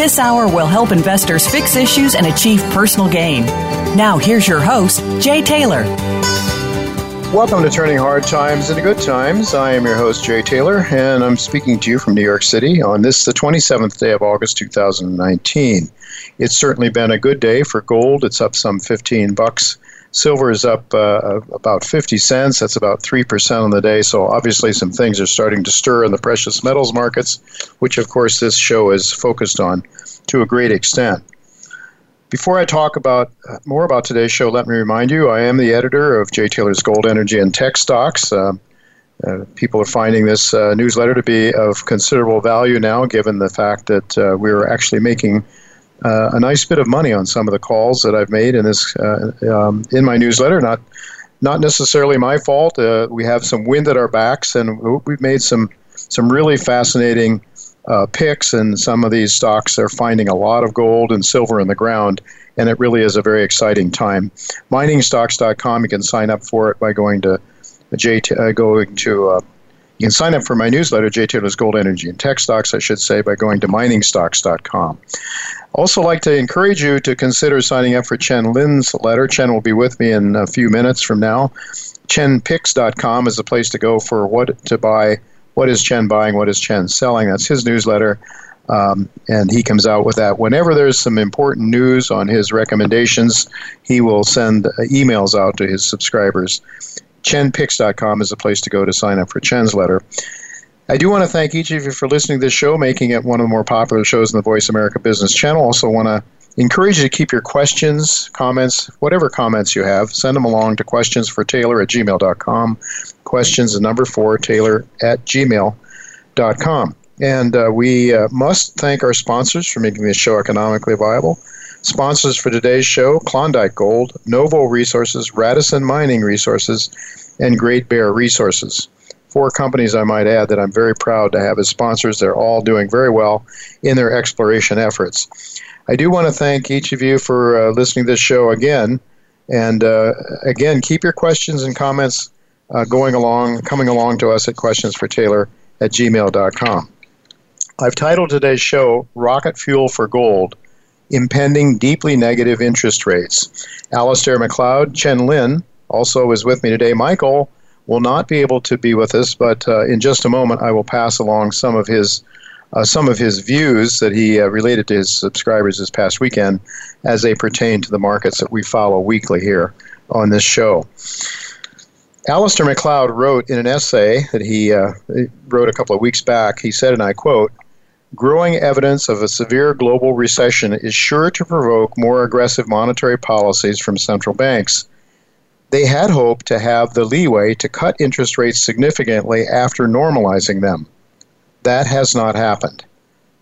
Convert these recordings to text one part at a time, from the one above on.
This hour will help investors fix issues and achieve personal gain. Now, here's your host, Jay Taylor. Welcome to Turning Hard Times into Good Times. I am your host, Jay Taylor, and I'm speaking to you from New York City on this, the 27th day of August 2019. It's certainly been a good day for gold. It's up some 15 bucks Silver is up uh, about 50 cents. That's about 3% on the day. So, obviously, some things are starting to stir in the precious metals markets, which, of course, this show is focused on to a great extent. Before I talk about uh, more about today's show, let me remind you I am the editor of Jay Taylor's Gold, Energy, and Tech Stocks. Uh, uh, people are finding this uh, newsletter to be of considerable value now, given the fact that uh, we're actually making uh, a nice bit of money on some of the calls that I've made in this uh, um, in my newsletter. Not not necessarily my fault. Uh, we have some wind at our backs, and we've made some some really fascinating uh, picks. And some of these stocks are finding a lot of gold and silver in the ground, and it really is a very exciting time. Miningstocks.com. You can sign up for it by going to J uh, going to uh, you can sign up for my newsletter, Jay Taylor's Gold Energy and Tech Stocks, I should say, by going to miningstocks.com. Also, like to encourage you to consider signing up for Chen Lin's letter. Chen will be with me in a few minutes from now. ChenPicks.com is the place to go for what to buy. What is Chen buying? What is Chen selling? That's his newsletter. Um, and he comes out with that. Whenever there's some important news on his recommendations, he will send emails out to his subscribers. ChenPicks.com is the place to go to sign up for Chen's letter. I do want to thank each of you for listening to this show, making it one of the more popular shows in the Voice America Business Channel. Also, want to encourage you to keep your questions, comments, whatever comments you have, send them along to questions at gmail.com. Questions, the number four, Taylor at gmail.com. And uh, we uh, must thank our sponsors for making this show economically viable. Sponsors for today's show Klondike Gold, Novo Resources, Radisson Mining Resources, and Great Bear Resources. Four companies, I might add, that I'm very proud to have as sponsors. They're all doing very well in their exploration efforts. I do want to thank each of you for uh, listening to this show again. And uh, again, keep your questions and comments uh, going along, coming along to us at questionsfortaylor at gmail.com. I've titled today's show Rocket Fuel for Gold impending deeply negative interest rates. Alasdair Macleod, Chen Lin also is with me today. Michael will not be able to be with us, but uh, in just a moment I will pass along some of his uh, some of his views that he uh, related to his subscribers this past weekend as they pertain to the markets that we follow weekly here on this show. Alasdair Macleod wrote in an essay that he uh, wrote a couple of weeks back, he said, and I quote, growing evidence of a severe global recession is sure to provoke more aggressive monetary policies from central banks. They had hoped to have the leeway to cut interest rates significantly after normalizing them. That has not happened.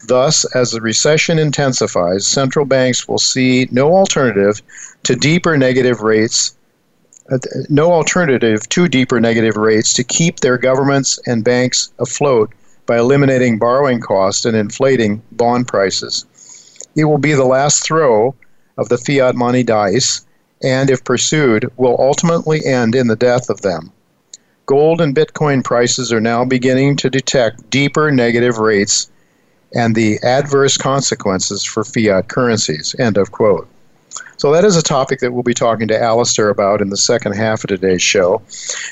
Thus, as the recession intensifies, central banks will see no alternative to deeper negative rates, uh, no alternative to deeper negative rates to keep their governments and banks afloat by eliminating borrowing costs and inflating bond prices. It will be the last throw of the fiat money dice, and if pursued, will ultimately end in the death of them. Gold and Bitcoin prices are now beginning to detect deeper negative rates and the adverse consequences for fiat currencies. End of quote. So that is a topic that we'll be talking to Alasdair about in the second half of today's show.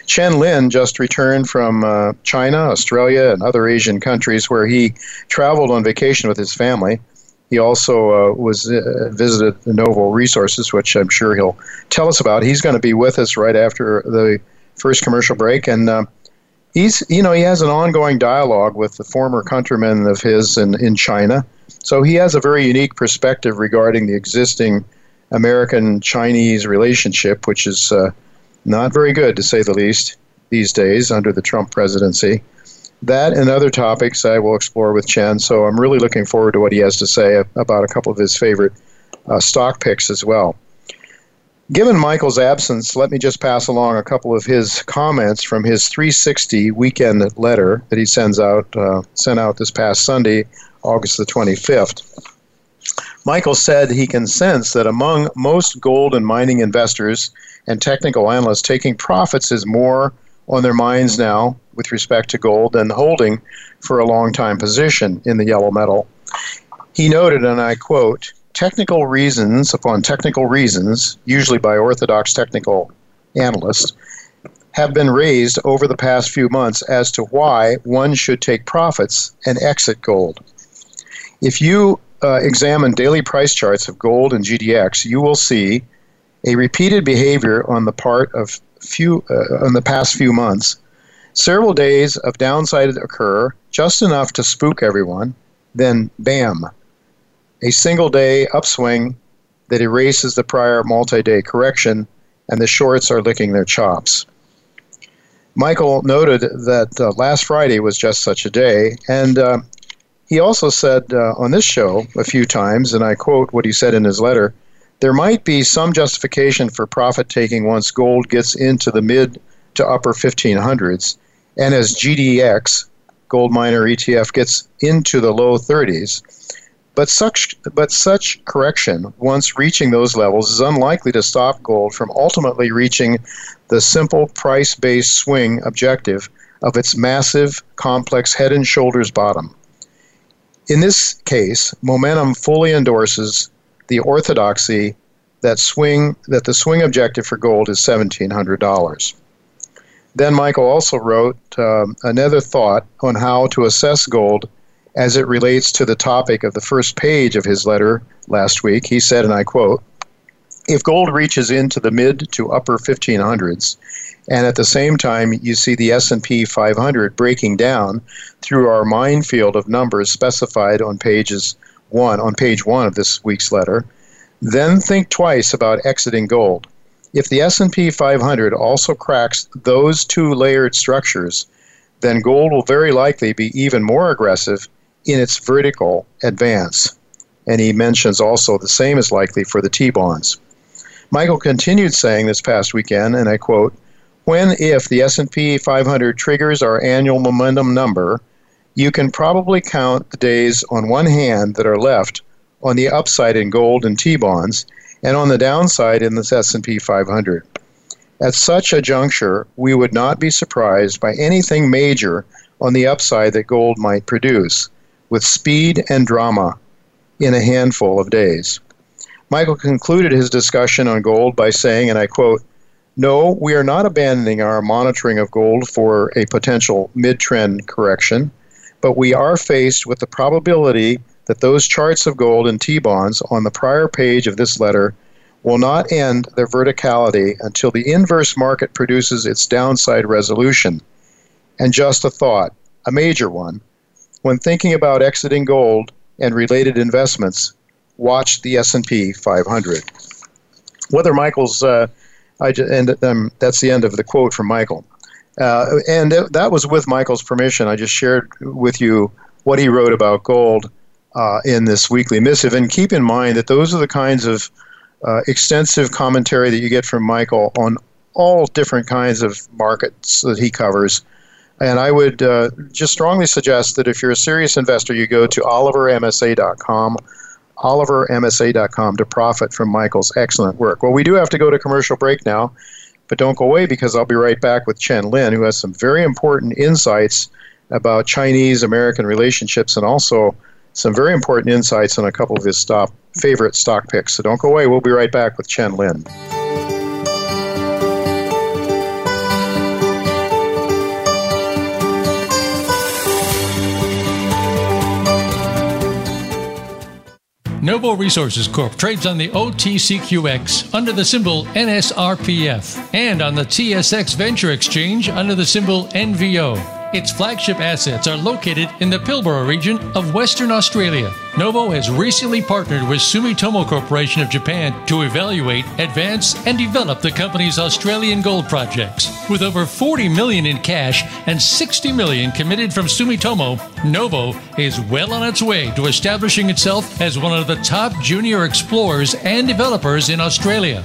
Chen Lin just returned from uh, China, Australia, and other Asian countries where he traveled on vacation with his family. He also uh, was uh, visited the Novo Resources, which I'm sure he'll tell us about. He's going to be with us right after the first commercial break, and uh, he's you know he has an ongoing dialogue with the former countrymen of his in, in China. So he has a very unique perspective regarding the existing American Chinese relationship, which is uh, not very good to say the least these days under the Trump presidency. That and other topics I will explore with Chen. So I'm really looking forward to what he has to say about a couple of his favorite uh, stock picks as well. Given Michael's absence, let me just pass along a couple of his comments from his 360 weekend letter that he sends out uh, sent out this past Sunday, August the 25th. Michael said he can sense that among most gold and mining investors and technical analysts, taking profits is more on their minds now with respect to gold than holding for a long time position in the yellow metal. He noted, and I quote, technical reasons upon technical reasons, usually by orthodox technical analysts, have been raised over the past few months as to why one should take profits and exit gold. If you uh, examine daily price charts of gold and GDX, you will see a repeated behavior on the part of few uh, in the past few months. Several days of downside occur, just enough to spook everyone. Then, bam, a single day upswing that erases the prior multi-day correction, and the shorts are licking their chops. Michael noted that uh, last Friday was just such a day, and uh, he also said uh, on this show a few times, and I quote what he said in his letter there might be some justification for profit taking once gold gets into the mid to upper 1500s, and as GDX, gold miner ETF, gets into the low 30s. But such, but such correction, once reaching those levels, is unlikely to stop gold from ultimately reaching the simple price based swing objective of its massive, complex head and shoulders bottom. In this case, momentum fully endorses the orthodoxy that swing that the swing objective for gold is $1,700. Then Michael also wrote um, another thought on how to assess gold as it relates to the topic of the first page of his letter last week. He said, and I quote, if gold reaches into the mid to upper 1500s and at the same time you see the S&P 500 breaking down through our minefield of numbers specified on pages 1 on page 1 of this week's letter. Then think twice about exiting gold. If the S&P 500 also cracks those two layered structures then gold will very likely be even more aggressive in its vertical advance. And he mentions also the same is likely for the T-bonds Michael continued saying this past weekend, and I quote, when if the S&P 500 triggers our annual momentum number, you can probably count the days on one hand that are left on the upside in gold and T-bonds and on the downside in the S&P 500. At such a juncture, we would not be surprised by anything major on the upside that gold might produce, with speed and drama in a handful of days. Michael concluded his discussion on gold by saying, and I quote, No, we are not abandoning our monitoring of gold for a potential mid trend correction, but we are faced with the probability that those charts of gold and T bonds on the prior page of this letter will not end their verticality until the inverse market produces its downside resolution. And just a thought, a major one. When thinking about exiting gold and related investments, watch the S&P 500. Whether Michael's, uh, I just, and um, that's the end of the quote from Michael. Uh, and that was with Michael's permission. I just shared with you what he wrote about gold uh, in this weekly missive. And keep in mind that those are the kinds of uh, extensive commentary that you get from Michael on all different kinds of markets that he covers. And I would uh, just strongly suggest that if you're a serious investor, you go to olivermsa.com olivermsa.com to profit from Michael's excellent work. Well, we do have to go to commercial break now, but don't go away because I'll be right back with Chen Lin, who has some very important insights about Chinese American relationships and also some very important insights on a couple of his stop, favorite stock picks. So don't go away. We'll be right back with Chen Lin. Novo Resources Corp trades on the OTCQX under the symbol NSRPF and on the TSX Venture Exchange under the symbol NVO. Its flagship assets are located in the Pilbara region of Western Australia. Novo has recently partnered with Sumitomo Corporation of Japan to evaluate, advance, and develop the company's Australian gold projects. With over 40 million in cash and 60 million committed from Sumitomo, Novo is well on its way to establishing itself as one of the top junior explorers and developers in Australia.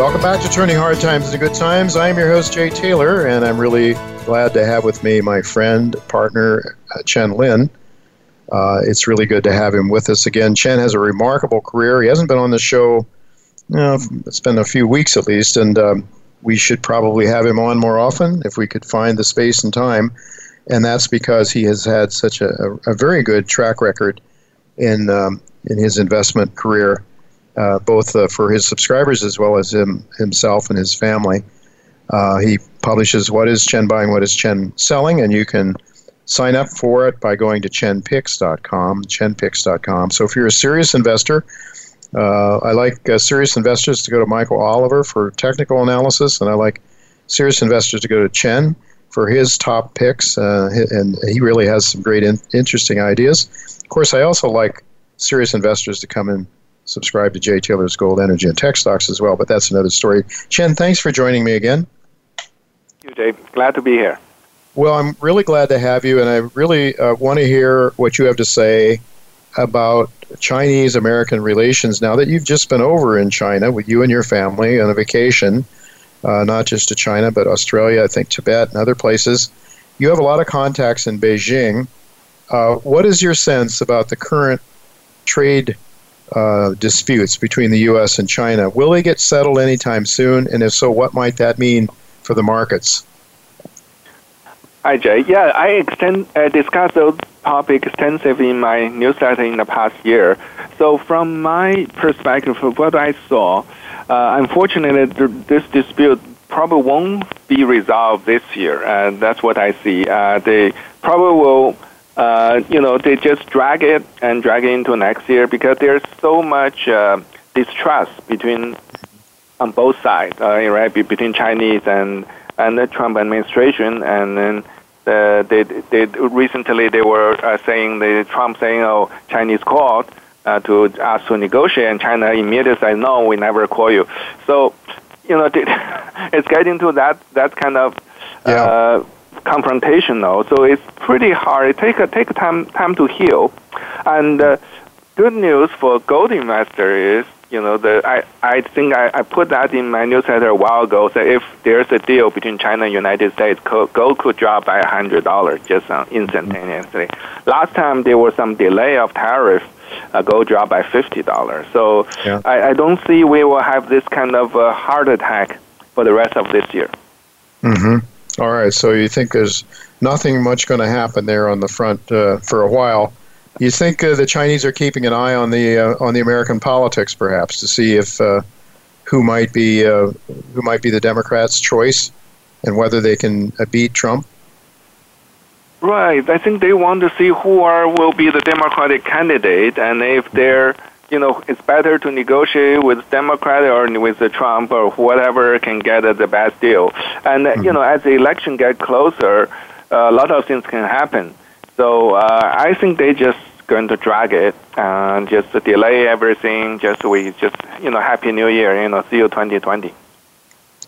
Welcome back to Turning Hard Times into Good Times. I'm your host, Jay Taylor, and I'm really glad to have with me my friend, partner, uh, Chen Lin. Uh, it's really good to have him with us again. Chen has a remarkable career. He hasn't been on the show, you know, it's been a few weeks at least, and um, we should probably have him on more often if we could find the space and time. And that's because he has had such a, a, a very good track record in um, in his investment career uh, both uh, for his subscribers as well as him himself and his family. Uh, he publishes what is Chen buying, what is Chen selling, and you can sign up for it by going to chenpicks.com, chenpicks.com. So if you're a serious investor, uh, I like uh, serious investors to go to Michael Oliver for technical analysis, and I like serious investors to go to Chen for his top picks, uh, and he really has some great, in- interesting ideas. Of course, I also like serious investors to come in subscribe to Jay Taylor's Gold Energy and Tech Stocks as well, but that's another story. Chen, thanks for joining me again. Thank you, Jay. Glad to be here. Well, I'm really glad to have you, and I really uh, want to hear what you have to say about Chinese American relations now that you've just been over in China with you and your family on a vacation, uh, not just to China, but Australia, I think Tibet, and other places. You have a lot of contacts in Beijing. Uh, what is your sense about the current trade uh, disputes between the U.S. and China. Will they get settled anytime soon? And if so, what might that mean for the markets? Hi, Jay. Yeah, I extend, uh, discussed those topics extensively in my newsletter in the past year. So, from my perspective, from what I saw, uh, unfortunately, this dispute probably won't be resolved this year, and that's what I see. Uh, they probably will uh, you know, they just drag it and drag it into next year because there's so much uh, distrust between on both sides, uh, right? Between Chinese and and the Trump administration, and then the, they they recently they were uh, saying the Trump saying, "Oh, Chinese called uh, to ask to negotiate," and China immediately said, "No, we never call you." So, you know, it's getting to that that kind of. Yeah. Uh, confrontational. So it's pretty hard. It take take time time to heal. And uh, good news for gold investor is you know the I I think I, I put that in my newsletter a while ago. That if there's a deal between China and United States, gold could drop by hundred dollars just uh, instantaneously. Last time there was some delay of tariff. Uh, gold dropped by fifty dollars. So yeah. I, I don't see we will have this kind of uh, heart attack for the rest of this year. Mm-hmm. All right, so you think there's nothing much going to happen there on the front uh, for a while. You think uh, the Chinese are keeping an eye on the uh, on the American politics, perhaps, to see if uh, who might be uh, who might be the Democrats' choice and whether they can uh, beat Trump. Right. I think they want to see who are will be the Democratic candidate, and if they're you know, it's better to negotiate with Democrat or with the Trump or whatever can get the best deal. And mm-hmm. you know, as the election get closer, uh, a lot of things can happen. So uh, I think they just going to drag it and just delay everything. Just we just you know, Happy New Year. You know, see you 2020.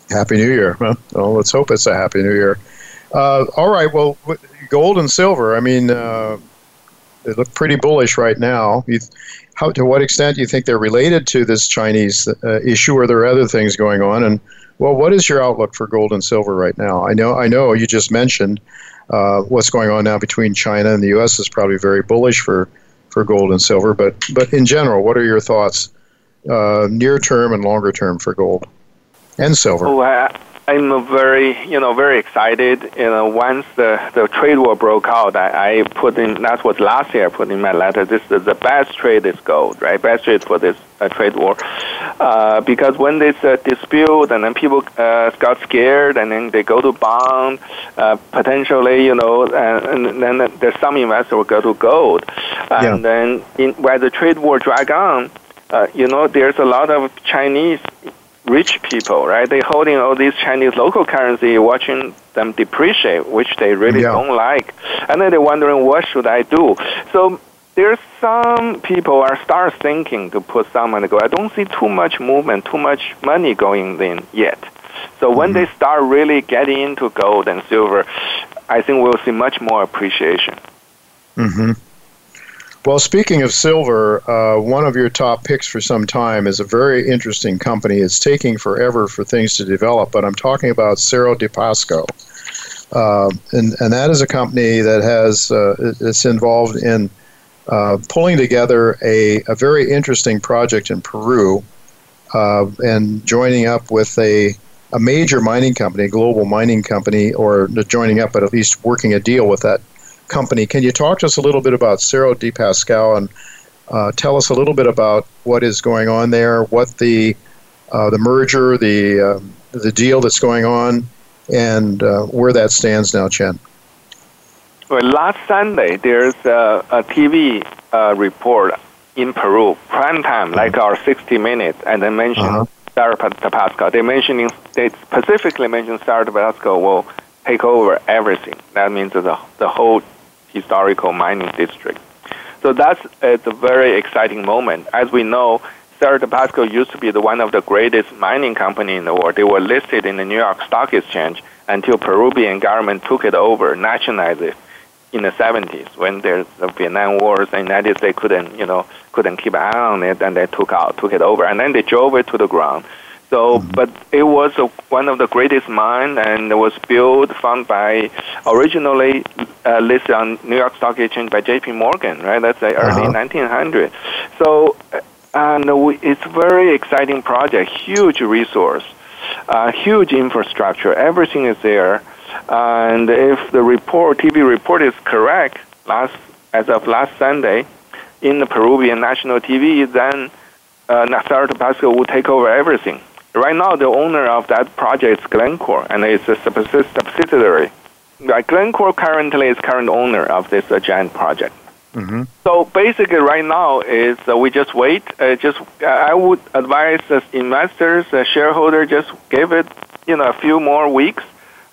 Happy New Year. Well, well let's hope it's a Happy New Year. Uh, all right. Well, gold and silver. I mean, uh, they look pretty bullish right now. You, how to what extent do you think they're related to this Chinese uh, issue, or there are other things going on? And well, what is your outlook for gold and silver right now? I know, I know, you just mentioned uh, what's going on now between China and the U.S. is probably very bullish for for gold and silver. But but in general, what are your thoughts, uh, near term and longer term for gold and silver? Oh, I'm very, you know, very excited. You know, once the, the trade war broke out, I, I put in, that was last year I put in my letter, this is the best trade is gold, right? Best trade for this uh, trade war. Uh, because when there's a dispute and then people uh, got scared and then they go to bond, uh, potentially, you know, and, and then there's some investor will go to gold. And yeah. then in, where the trade war drag on, uh, you know, there's a lot of Chinese rich people, right? They holding all these Chinese local currency, watching them depreciate, which they really yeah. don't like, and then they're wondering what should I do. So there's some people are start thinking to put some money go. I don't see too much movement, too much money going in yet. So when mm-hmm. they start really getting into gold and silver, I think we'll see much more appreciation. Mm-hmm. Well, speaking of silver, uh, one of your top picks for some time is a very interesting company. It's taking forever for things to develop, but I'm talking about Cerro de Pasco. Uh, and, and that is a company that has uh, it's involved in uh, pulling together a, a very interesting project in Peru uh, and joining up with a, a major mining company, a global mining company, or joining up, but at least working a deal with that company. Can you talk to us a little bit about Cerro de Pasco and uh, tell us a little bit about what is going on there, what the uh, the merger, the uh, the deal that's going on, and uh, where that stands now, Chen? Well, last Sunday there's a, a TV uh, report in Peru, prime time, mm-hmm. like our 60 Minutes, and they mentioned uh-huh. Cerro de Pasco. They mentioning they specifically mentioned Cerro de Pasco will take over everything. That means the the whole historical mining district. So that's uh, a very exciting moment. As we know, Cerro de Pasco used to be the one of the greatest mining company in the world. They were listed in the New York Stock Exchange until Peruvian government took it over, nationalized it in the 70s when there's the Vietnam Wars and United States couldn't, you know, couldn't keep an eye on it and they took out, took it over. And then they drove it to the ground. So, but it was a, one of the greatest mine, and it was built, found by originally uh, listed on New York Stock Exchange by J.P. Morgan, right? That's the uh-huh. early 1900s. So, and we, it's very exciting project, huge resource, uh, huge infrastructure, everything is there. And if the report, TV report is correct, last as of last Sunday, in the Peruvian national TV, then uh, de Pasco will take over everything. Right now, the owner of that project is Glencore, and it's a subsidiary. Like Glencore currently is current owner of this uh, giant project. Mm-hmm. So basically, right now is uh, we just wait. Uh, just uh, I would advise investors, shareholders, just give it you know a few more weeks,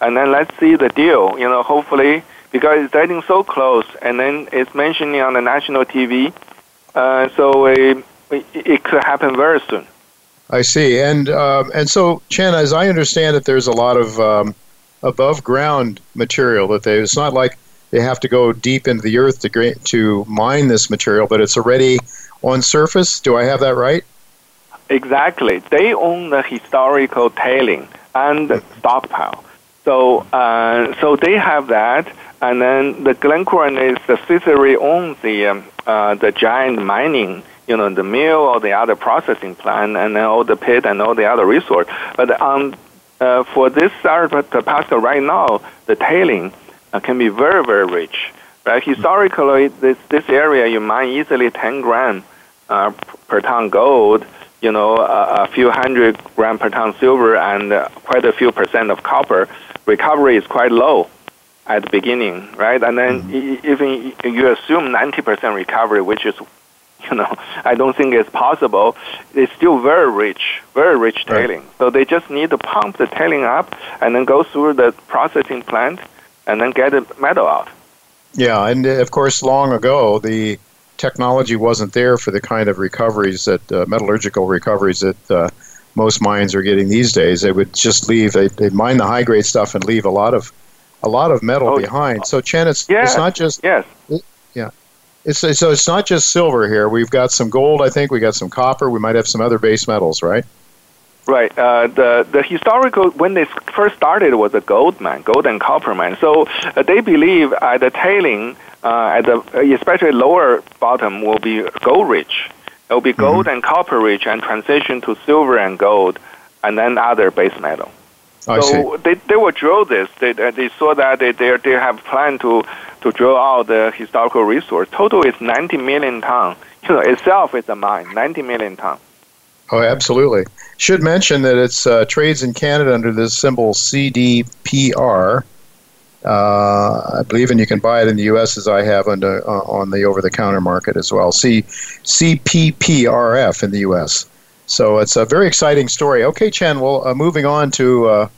and then let's see the deal. You know, hopefully because it's getting so close, and then it's mentioning on the national TV, uh, so it, it could happen very soon. I see, and um, and so Chen, as I understand it, there's a lot of um, above ground material that they. It's not like they have to go deep into the earth to to mine this material, but it's already on surface. Do I have that right? Exactly. They own the historical tailing and the stockpile. So uh, so they have that, and then the Glencore and its subsidiary owns the um, uh, the giant mining you know, the mill or the other processing plant and then all the pit and all the other resource. But um, uh, for this Pasco right now, the tailing uh, can be very, very rich. Right? Historically, this, this area, you mine easily 10 gram uh, per ton gold, you know, a, a, few hundred gram per ton silver, and uh, quite a few percent of copper. Recovery is quite low. at the beginning, right? And then mm-hmm. even you assume 90% recovery, which is, you know, I don't think it's possible. It's still very rich, very rich tailing. Right. So they just need to pump the tailing up and then go through the processing plant and then get the metal out. Yeah, and uh, of course, long ago, the technology wasn't there for the kind of recoveries that uh, metallurgical recoveries that uh, most mines are getting these days. They would just leave. They they mine the high grade stuff and leave a lot of a lot of metal oh, behind. So Chen, it's it's not just yes. It, yeah. It's, so it's not just silver here. We've got some gold, I think. We got some copper. We might have some other base metals, right? Right. Uh, the the historical when they first started was a gold mine, gold and copper mine. So uh, they believe at the tailing, uh, at the especially lower bottom, will be gold rich. It will be gold mm-hmm. and copper rich, and transition to silver and gold, and then other base metal. I so see. they they will drill this. They they saw that they they they have planned to to drill out the historical resource. Total is 90 million ton. You know, itself is a mine, 90 million ton. Oh, absolutely. Should mention that it's uh, trades in Canada under the symbol CDPR. Uh, I believe, and you can buy it in the U.S. as I have on the, uh, on the over-the-counter market as well. C CPPRF in the U.S. So it's a very exciting story. Okay, Chen. Well, uh, moving on to uh,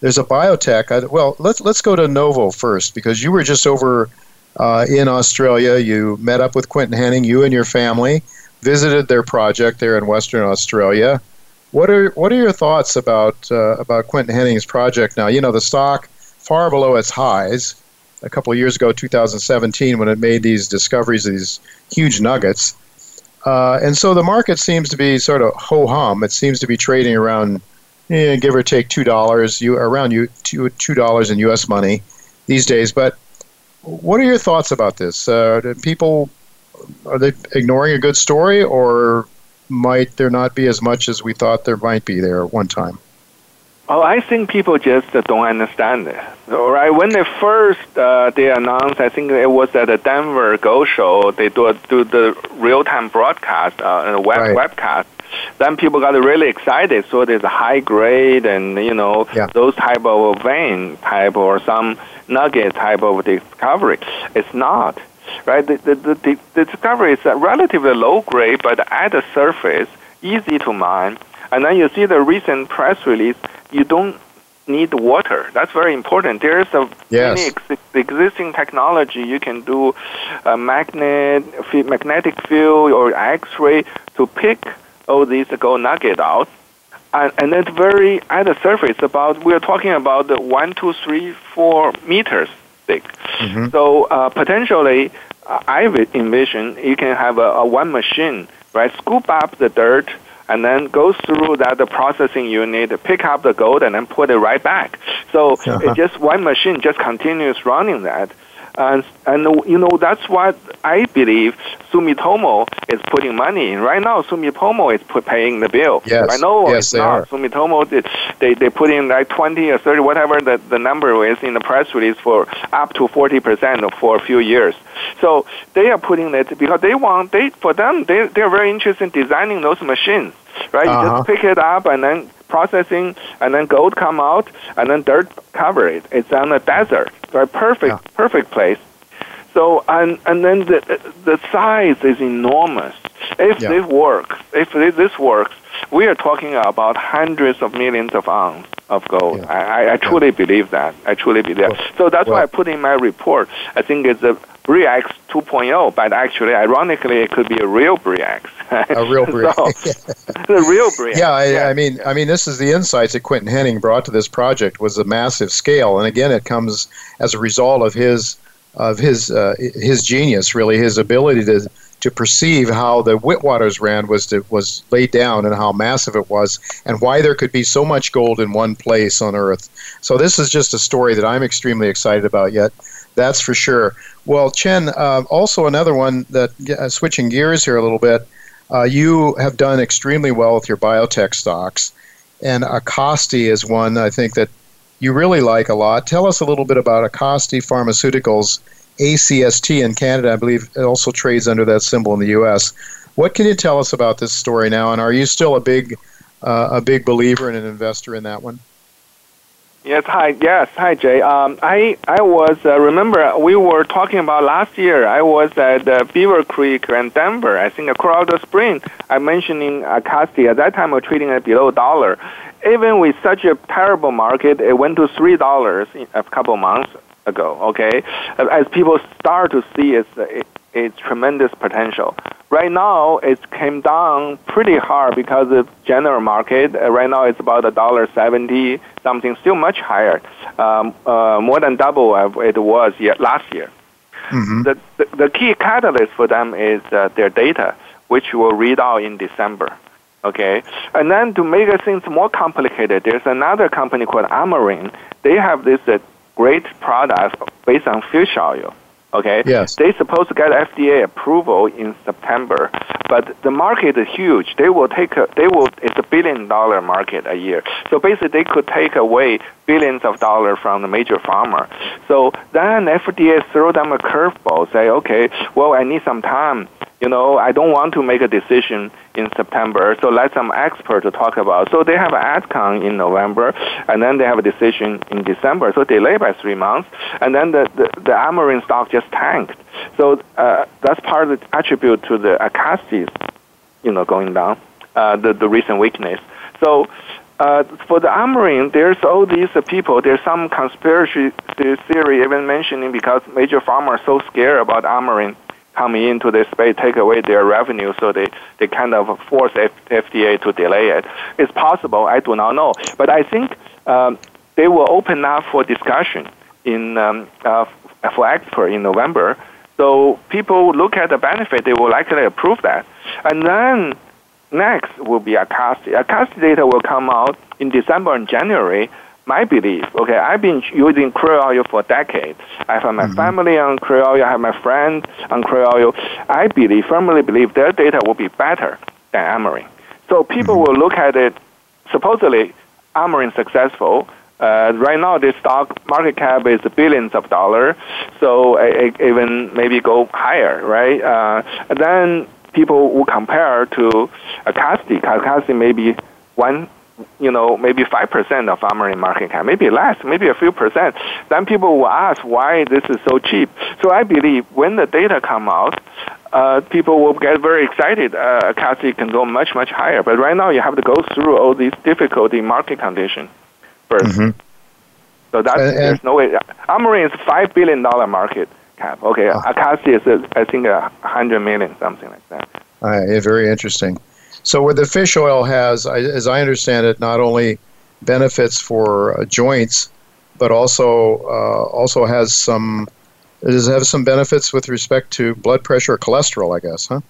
there's a biotech. I, well, let's let's go to Novo first because you were just over uh, in Australia. You met up with Quentin Hennigh, you and your family visited their project there in Western Australia. What are what are your thoughts about uh, about Quentin Hennigh's project now? You know the stock far below its highs a couple of years ago, 2017, when it made these discoveries, these huge nuggets. Uh, and so the market seems to be sort of ho hum. It seems to be trading around, eh, give or take two dollars, you around you two two dollars in U.S. money these days. But what are your thoughts about this? Uh, do people are they ignoring a good story, or might there not be as much as we thought there might be there at one time? Oh, I think people just don't understand it. All right, when they first uh, they announced, I think it was at the Denver Gold Show. They do do the real time broadcast, uh, web right. webcast. Then people got really excited. So there's a high grade and you know yeah. those type of vein type or some nugget type of discovery. It's not right? The, the, the, the discovery is relatively low grade, but at the surface, easy to mine. And then you see the recent press release, you don't need water. That's very important. There is a yes. ex- existing technology. You can do a magnet, magnetic field or X-ray to pick all these gold nugget out. And, and it's very at the surface. About we're talking about the one, two, three, four meters thick. Mm-hmm. So uh, potentially, uh, I envision you can have a, a one machine, right? Scoop up the dirt and then goes through that the processing unit, pick up the gold, and then put it right back. So uh-huh. it's just one machine just continues running that. And, and you know that's what I believe Sumitomo is putting money in right now. Sumitomo is put, paying the bill. Yes, I know yes, it's they not. Are. Sumitomo they, they they put in like twenty or thirty whatever the the number is in the press release for up to forty percent for a few years. So they are putting it because they want they for them they they are very interested in designing those machines. Right, uh-huh. you just uh-huh. pick it up and then processing, and then gold come out, and then dirt cover it. It's on a desert, right? Perfect, yeah. perfect place. So and and then the the size is enormous. If yeah. this works, if this works, we are talking about hundreds of millions of ounces of gold. Yeah. I, I truly yeah. believe that. I truly believe that. So that's well, why I put in my report. I think it's a Bre-X 2.0, but actually, ironically, it could be a real Bre-X. a real Bre-X. so, the real Bre-X. Yeah, I, yeah, I, mean, I mean, this is the insights that Quentin Hennigh brought to this project was a massive scale, and again, it comes as a result of his of his uh, his genius, really, his ability to to perceive how the Witwatersrand was to, was laid down and how massive it was, and why there could be so much gold in one place on Earth. So this is just a story that I'm extremely excited about. Yet, that's for sure. Well, Chen, uh, also another one that uh, switching gears here a little bit. Uh, you have done extremely well with your biotech stocks, and Acasti is one I think that you really like a lot. Tell us a little bit about Acasti Pharmaceuticals ACST in Canada. I believe it also trades under that symbol in the U.S. What can you tell us about this story now? And are you still a big, uh, a big believer and an investor in that one? Yes, hi. Yes, hi, Jay. Um, I I was uh, remember we were talking about last year. I was at uh, Beaver Creek and Denver. I think Colorado Spring. I'm mentioning Acasti. At that time, we're trading at below dollar. Even with such a terrible market, it went to three dollars a couple months ago. Okay, as people start to see its its tremendous potential. Right now, it came down pretty hard because of general market. Uh, right now, it's about a dollar seventy something, still much higher, um, uh, more than double of it was year, last year. Mm-hmm. The, the, the key catalyst for them is uh, their data, which will read out in December. Okay, and then to make things more complicated, there's another company called Amarin. They have this uh, great product based on fish oil. Okay. Yes. They supposed to get FDA approval in September, but the market is huge. They will take a, they will it's a billion dollar market a year. So basically, they could take away billions of dollars from the major pharma. So then FDA throw them a curveball, say, okay, well, I need some time you know, I don't want to make a decision in September, so let some expert to talk about. So they have an AdCom in November, and then they have a decision in December, so delay by three months, and then the, the, the Amarin stock just tanked. So uh, that's part of the attribute to the Acasti, you know, going down, uh, the, the recent weakness. So uh, for the Amarin, there's all these uh, people. There's some conspiracy theory even mentioning because major pharma are so scared about Amarin coming into this space take away their revenue, so they, they kind of force F- FDA to delay it. It's possible, I do not know. But I think um, they will open up for discussion in um, uh, for export in November. So people look at the benefit, they will likely approve that. And then next will be Acasti. Acasti data will come out in December and January my belief. Okay, I've been using krill oil for decades. I have my mm-hmm. family on krill oil. I have my friends on krill oil. I believe, firmly believe, their data will be better than Amarin. So people mm-hmm. will look at it. Supposedly, Amarin successful. Uh, right now, this stock market cap is billions of dollars, so it, even maybe go higher, right? Uh, and then people will compare to a Acasti. Acasti maybe one you know, maybe 5% of Amarin market cap, maybe less, maybe a few percent, then people will ask why this is so cheap. So I believe when the data come out, uh, people will get very excited. Uh, Cassie can go much, much higher. But right now, you have to go through all these difficulty market conditions 1st mm-hmm. So that's, and, there's no way. Amarin is $5 billion market cap. Okay, oh. Acasti is, uh, I think, a 100 million, something like that. Uh, very interesting. So, what the fish oil has, as I understand it, not only benefits for uh, joints, but also uh, also has some does it have some benefits with respect to blood pressure or cholesterol, I guess, huh?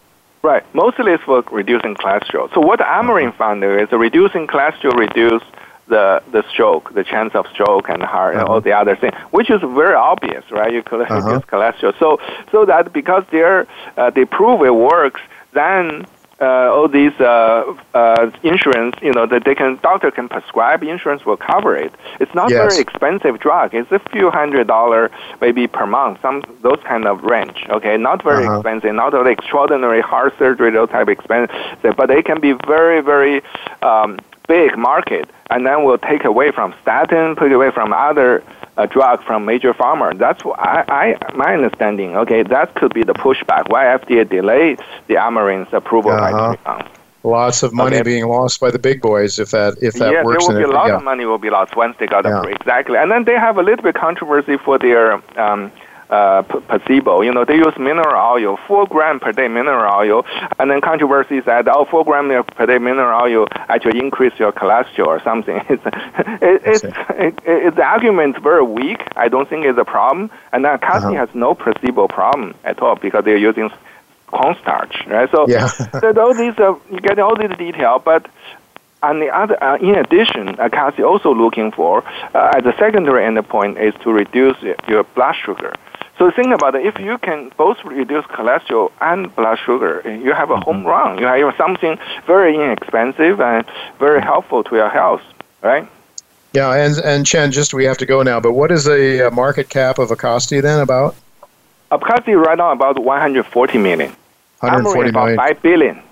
Right. Mostly it's for reducing cholesterol. So what Amarin found there is reducing cholesterol reduce the, the stroke, the chance of stroke and heart uh-huh. and all the other things, which is very obvious, right? You could uh-huh. cholesterol. So so that because they're uh, they prove it works, then uh, all these uh, uh, insurance, you know, that they can doctor can prescribe, insurance will cover it. It's not yes. very expensive drug. It's a few hundred dollar maybe per month, some those kind of range. Okay, not very uh-huh. expensive, not very extraordinary heart surgery, those type expensive, but they can be very very um, big market, and then will take away from statin, take away from other a drug from major pharma. That's what I, I my understanding. Okay, that could be the pushback. Why FDA delayed the Amarin's approval uh-huh. by three months. Lots of money okay. being lost by the big boys if that if that yeah, works. there will be a lot yeah. of money will be lost once they got yeah. exactly. And then they have a little bit controversy for their um, uh, placebo. You know, they use mineral oil, four gram per day mineral oil, and then controversy said, oh, four gram per day mineral oil actually increase your cholesterol or something. it's, it, it's, it, it, the argument very weak. I don't think it's a problem. And then Cassie uh-huh. has no placebo problem at all because they're using cornstarch, right? So, yeah. so all these, uh, you get all these detail, but on the other, uh, in addition, Acasti also looking for uh, as a secondary endpoint is to reduce your blood sugar. So think about it. If you can both reduce cholesterol and blood sugar, you have a mm-hmm. home run. You have something very inexpensive and very helpful to your health, right? Yeah, and and Chen, just we have to go now. But what is the uh, market cap of Acasti then about? Acasti right now about 140 million. 140 million. About 5 billion.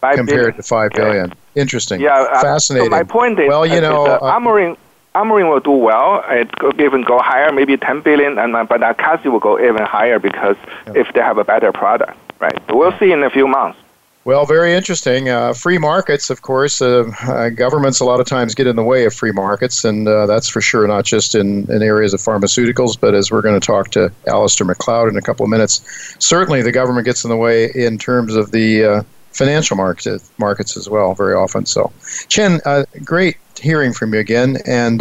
5 compared billion. to five billion. Yeah. Interesting. Yeah, fascinating. Uh, so my point is, well, you know, uh, Amarin Amarin will do well. It could even go higher, maybe 10 billion, and uh, but Acasti will go even higher because if they have a better product, right? But we'll see in a few months. Well, very interesting. Uh, free markets, of course, uh, uh, governments a lot of times get in the way of free markets, and uh, that's for sure, not just in, in areas of pharmaceuticals, but as we're going to talk to Alasdair Macleod in a couple of minutes, certainly the government gets in the way in terms of the uh, financial market, markets as well, very often. So, Chen, uh, great hearing from you again, and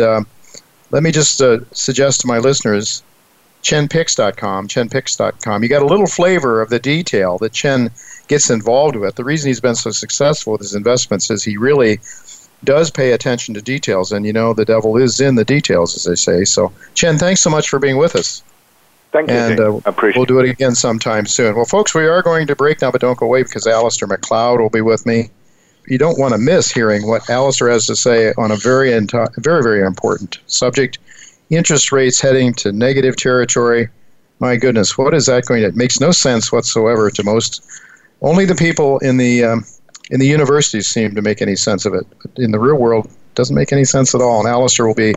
let me just suggest to my listeners chenpicks.com, chenpicks.com. You got a little flavor of the detail that Chen gets involved with. The reason he's been so successful with his investments is he really does pay attention to details. And you know, the devil is in the details, as they say. So, Chen, thanks so much for being with us. Thank you. And uh, Appreciate we'll do it again sometime soon. Well, folks, we are going to break now, but don't go away because Alasdair Macleod will be with me. You don't want to miss hearing what Alasdair has to say on a very, very, very important subject interest rates heading to negative territory. My goodness, what is that going to? It makes no sense whatsoever to most only the people in the um, in the universities seem to make any sense of it. But in the real world, it doesn't make any sense at all. And Alasdair will be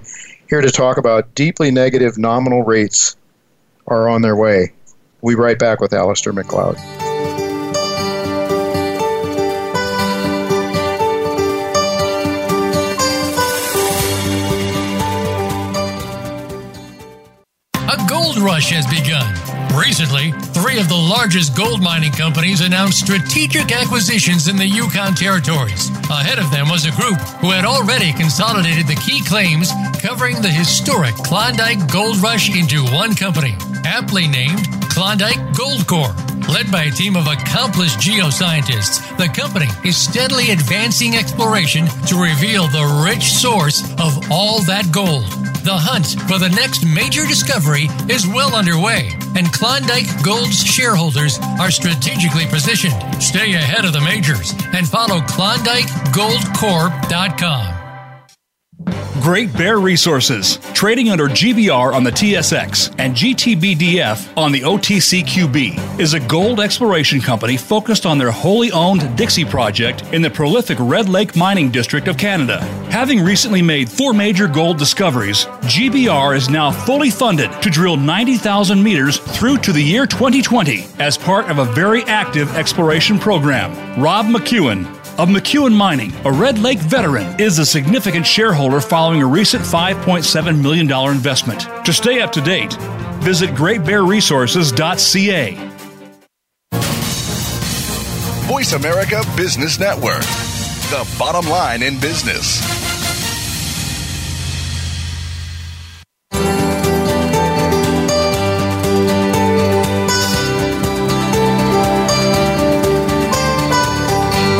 here to talk about deeply negative nominal rates are on their way. We'll be right back with Alasdair Macleod. A gold rush has begun Recently, three of the largest gold mining companies announced strategic acquisitions in the Yukon territories. Ahead of them was a group who had already consolidated the key claims covering the historic Klondike Gold Rush into one company, aptly named Klondike Gold Corp. Led by a team of accomplished geoscientists, the company is steadily advancing exploration to reveal the rich source of all that gold. The hunt for the next major discovery is well underway, and Klondike Gold's shareholders are strategically positioned. Stay ahead of the majors and follow KlondikeGoldCorp.com. Great Bear Resources, trading under GBR on the TSX and GTBDF on the OTCQB, is a gold exploration company focused on their wholly owned Dixie project in the prolific Red Lake Mining District of Canada. Having recently made four major gold discoveries, GBR is now fully funded to drill 90,000 meters through to the year 2020 as part of a very active exploration program. Rob McEwen, of McEwen Mining, a Red Lake veteran, is a significant shareholder following a recent $5.7 million investment. To stay up to date, visit greatbearresources.ca. Voice America Business Network, the bottom line in business.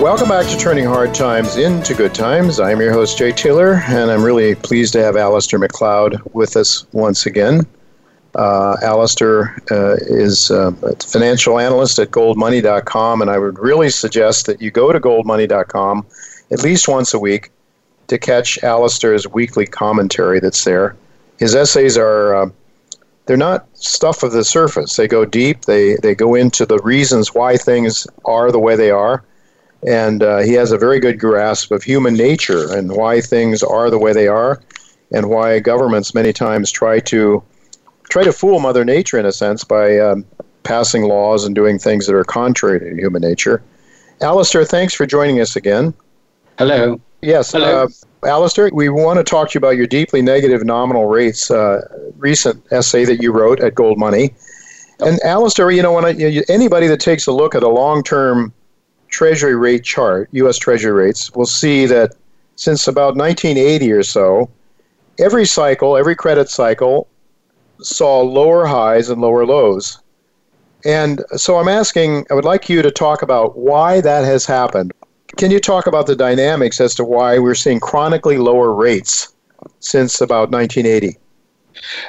Welcome back to Turning Hard Times into Good Times. I'm your host, Jay Taylor, and I'm really pleased to have Alasdair Macleod with us once again. Uh, Alasdair uh, is uh, a financial analyst at goldmoney.com, and I would really suggest that you go to goldmoney.com at least once a week to catch Alasdair's weekly commentary that's there. His essays are uh, they're not stuff of the surface. They go deep. They they go into the reasons why things are the way they are and uh, he has a very good grasp of human nature and why things are the way they are, and why governments many times try to try to fool Mother Nature in a sense by um, passing laws and doing things that are contrary to human nature. Alasdair, thanks for joining us again. Hello. Yes. Hello. Uh, Alasdair, we want to talk to you about your deeply negative nominal rates uh, recent essay that you wrote at Gold Money. And Alasdair, you know, when I, anybody that takes a look at a long-term Treasury rate chart, U.S. Treasury rates, we'll see that since about 1980 or so, every cycle, every credit cycle, saw lower highs and lower lows. And so I'm asking, I would like you to talk about why that has happened. Can you talk about the dynamics as to why we're seeing chronically lower rates since about 1980.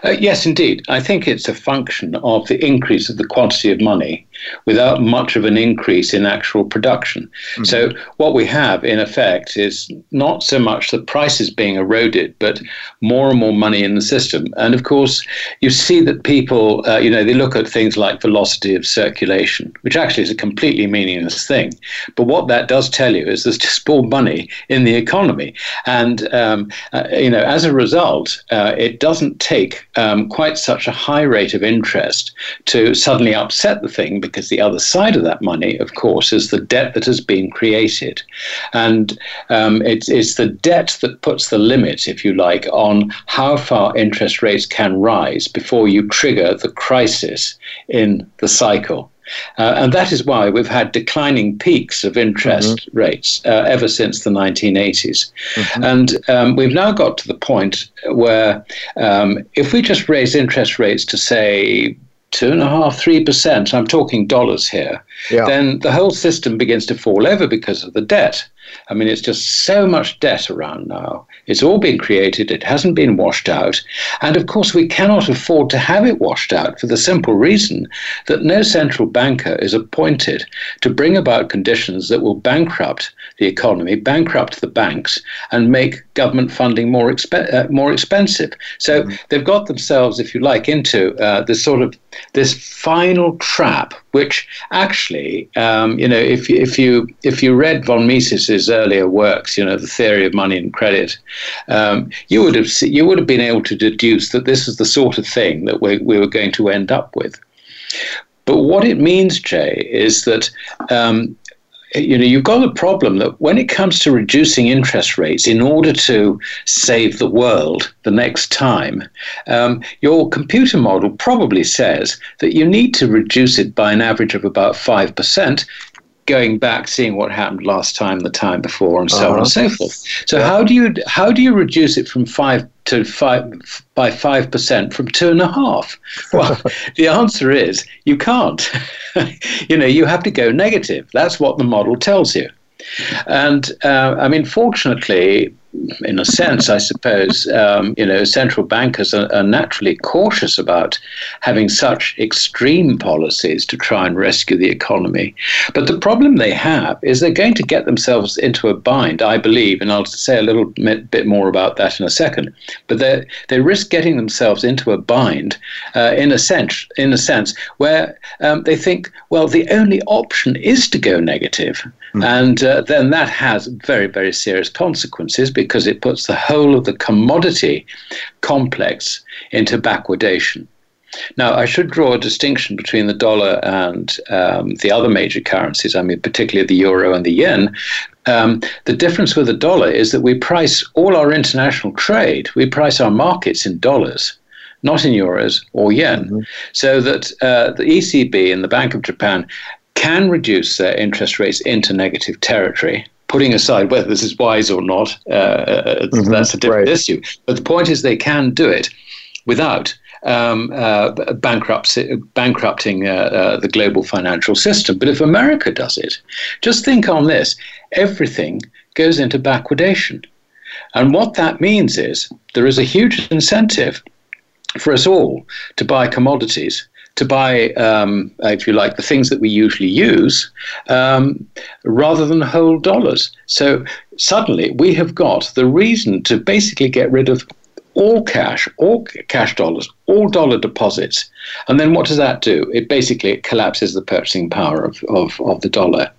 Uh, yes, indeed. I think it's a function of the increase of the quantity of money without much of an increase in actual production. Mm-hmm. So, what we have in effect is not so much the prices being eroded, but more and more money in the system. And of course, you see that people, uh, you know, they look at things like velocity of circulation, which actually is a completely meaningless thing. But what that does tell you is there's just more money in the economy. And, um, uh, you know, as a result, uh, it doesn't take um, quite such a high rate of interest to suddenly upset the thing because the other side of that money, of course, is the debt that has been created. And um, it's, it's the debt that puts the limit, if you like, on how far interest rates can rise before you trigger the crisis in the cycle. Uh, and that is why we've had declining peaks of interest mm-hmm. rates uh, ever since the 1980s. Mm-hmm. And um, we've now got to the point where um, if we just raise interest rates to, say, two and a half, three percent, I'm talking dollars here, yeah. then the whole system begins to fall over because of the debt. I mean, it's just so much debt around now. It's all been created, it hasn't been washed out. And of course, we cannot afford to have it washed out for the simple reason that no central banker is appointed to bring about conditions that will bankrupt the economy, bankrupt the banks, and make government funding more, exp- uh, more expensive. So mm-hmm. they've got themselves, if you like, into uh, this sort of this final trap, which actually, um, you know, if, if you if you read von Mises's earlier works, you know, the theory of money and credit, um, you would have you would have been able to deduce that this is the sort of thing that we we were going to end up with. But what it means, Jay, is that um, you know, you've got a problem that when it comes to reducing interest rates in order to save the world the next time, um, your computer model probably says that you need to reduce it by an average of about 5% going back, seeing what happened last time, the time before, and so uh-huh. on and uh-huh. so forth. So yeah. how do you how do you reduce it from five to five by five percent from two and a half? Well, the answer is you can't. you know, you have to go negative. That's what the model tells you. And uh, I mean, fortunately, in a sense, I suppose, um, you know, central bankers are, are, naturally cautious about having such extreme policies to try and rescue the economy. But the problem they have is they're going to get themselves into a bind, I believe, and I'll say a little bit more about that in a second. But they they risk getting themselves into a bind, uh, in a sense, in a sense where um, they think, well, the only option is to go negative, mm. and uh, then that has very very serious consequences because it puts the whole of the commodity complex into backwardation. Now, I should draw a distinction between the dollar and um, the other major currencies, I mean, particularly the euro and the yen. Um, the difference with the dollar is that we price all our international trade, we price our markets in dollars not in euros or yen. Mm-hmm. So that uh, the ECB and the Bank of Japan can reduce their interest rates into negative territory putting aside whether this is wise or not, uh, uh, mm-hmm, that's a different right. issue. But the point is, they can do it without um, uh, bankrupting uh, uh, the global financial system. But if America does it, just think on this everything goes into backwardation. And what that means is there is a huge incentive for us all to buy commodities to buy, um, if you like, the things that we usually use um, rather than whole dollars. So suddenly we have got the reason to basically get rid of all cash, all cash dollars, all dollar deposits. And then what does that do? It basically it collapses the purchasing power of, of, of the dollar.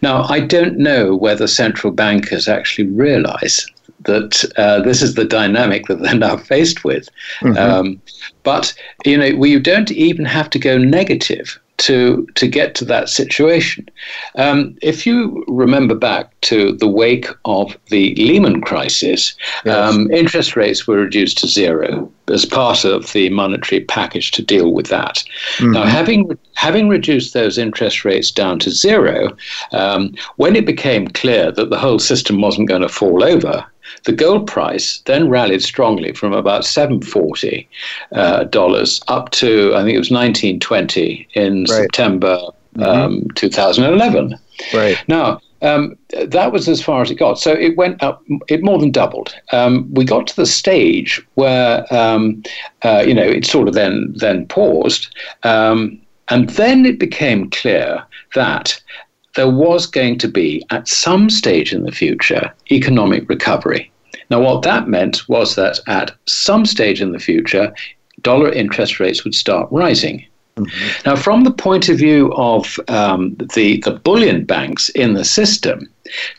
Now, I don't know whether central bankers actually realize that uh, this is the dynamic that they're now faced with. Mm-hmm. Um, but you know, we don't even have to go negative to to get to that situation. Um, if you remember back to the wake of the Lehman crisis, yes. um, interest rates were reduced to zero as part of the monetary package to deal with that. Mm-hmm. Now, having having reduced those interest rates down to zero, um, when it became clear that the whole system wasn't going to fall over, the gold price then rallied strongly from about 740 uh, dollars up to I think it was 1920 in right. September mm-hmm. um, 2011. Right now. um, that was as far as it got. So it went up, it more than doubled. Um, we got to the stage where, um, uh, you know, it sort of then, then paused. Um, and then it became clear that there was going to be, at some stage in the future, economic recovery. Now, what that meant was that at some stage in the future, dollar interest rates would start rising. Mm-hmm. Now, from the point of view of um, the, the bullion banks in the system,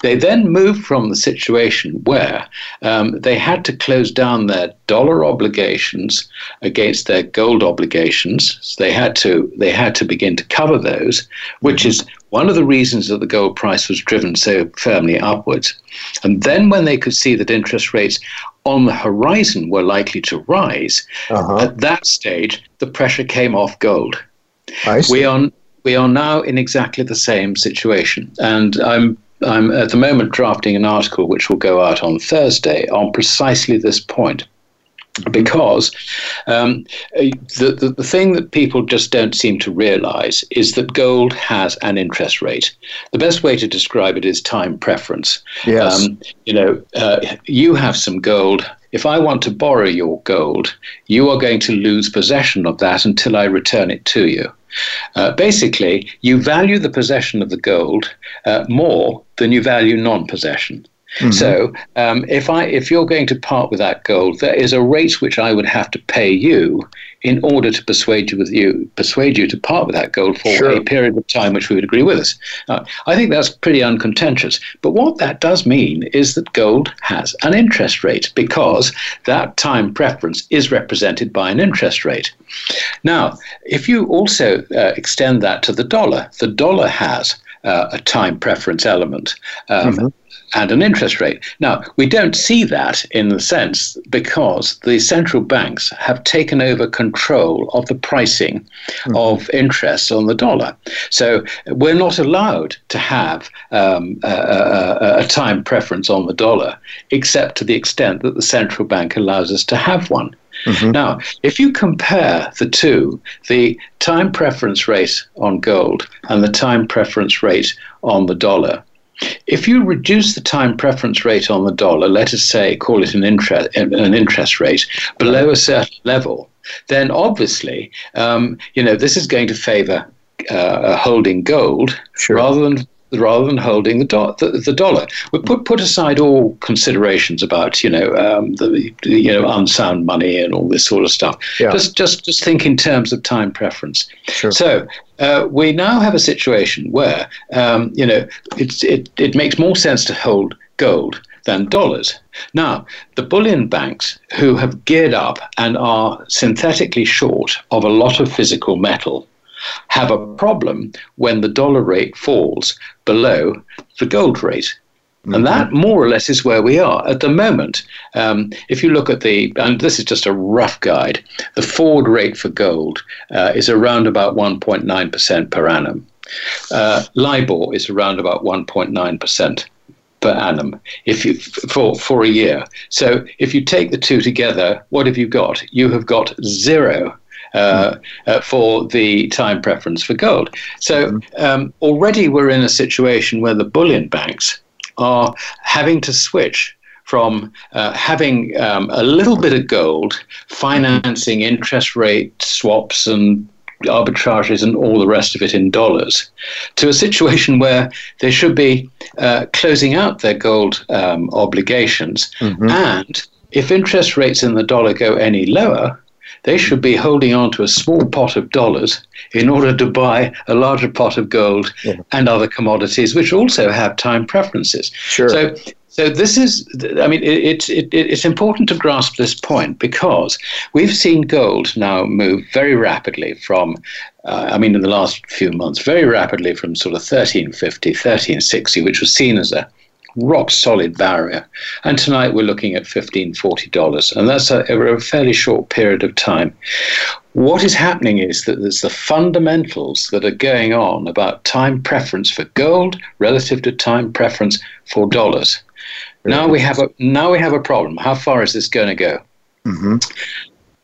they then moved from the situation where um, they had to close down their dollar obligations against their gold obligations. So they had to they had to begin to cover those, which mm-hmm. is one of the reasons that the gold price was driven so firmly upwards. And then when they could see that interest rates on the horizon were likely to rise, uh-huh. at that stage, the pressure came off gold. We are, we are now in exactly the same situation. And I'm, I'm at the moment drafting an article which will go out on Thursday on precisely this point because um, the, the, the thing that people just don't seem to realize is that gold has an interest rate. The best way to describe it is time preference. Yes. Um, you know, uh, you have some gold. If I want to borrow your gold, you are going to lose possession of that until I return it to you. Uh, basically, you value the possession of the gold uh, more than you value non possession. Mm-hmm. So um, if I if you're going to part with that gold, there is a rate which I would have to pay you in order to persuade you with you persuade you to part with that gold for sure. a period of time which we would agree with us. Uh, I think that's pretty uncontentious. But what that does mean is that gold has an interest rate because that time preference is represented by an interest rate. Now, if you also uh, extend that to the dollar, the dollar has uh, a time preference element. Um, mm-hmm and an interest rate. Now, we don't see that in the sense because the central banks have taken over control of the pricing mm-hmm. of interest on the dollar. So we're not allowed to have um, a, a, a time preference on the dollar, except to the extent that the central bank allows us to have one. Mm-hmm. Now, if you compare the two, the time preference rate on gold and the time preference rate on the dollar, if you reduce the time preference rate on the dollar, let us say, call it an interest, an interest rate, below a certain level, then obviously, um, you know, this is going to favor uh, holding gold sure. rather than rather than holding the, do- the, the, dollar. We put put aside all considerations about you know um, the, the, you know unsound money and all this sort of stuff. Yeah. Just just just think in terms of time preference. Sure. So. Uh, we now have a situation where um, you know it's, it, it makes more sense to hold gold than dollars. Now, the bullion banks who have geared up and are synthetically short of a lot of physical metal have a problem when the dollar rate falls below the gold rate. Mm-hmm. And that more or less is where we are at the moment. Um, if you look at the, and this is just a rough guide, the forward rate for gold uh, is around about 1.9% per annum. Uh, LIBOR is around about 1.9% per annum if you for for a year. So if you take the two together, what have you got? You have got zero uh, uh, for the time preference for gold. So mm-hmm. um, already we're in a situation where the bullion banks are having to switch from uh, having um, a little bit of gold, financing interest rate swaps and arbitrages and all the rest of it in dollars, to a situation where they should be uh, closing out their gold um, obligations. Mm-hmm. And if interest rates in the dollar go any lower, they should be holding on to a small pot of dollars in order to buy a larger pot of gold yeah. and other commodities, which also have time preferences. Sure. So, so this is, I mean, it, it, it, it's important to grasp this point because we've seen gold now move very rapidly from, uh, I mean, in the last few months, very rapidly from sort of 1350, 1360, which was seen as a rock solid barrier. And tonight we're looking at $15, $40, and that's a, a fairly short period of time. What is happening is that there's the fundamentals that are going on about time preference for gold relative to time preference for dollars. Now we have a now we have a problem. How far is this going to go? Mm-hmm.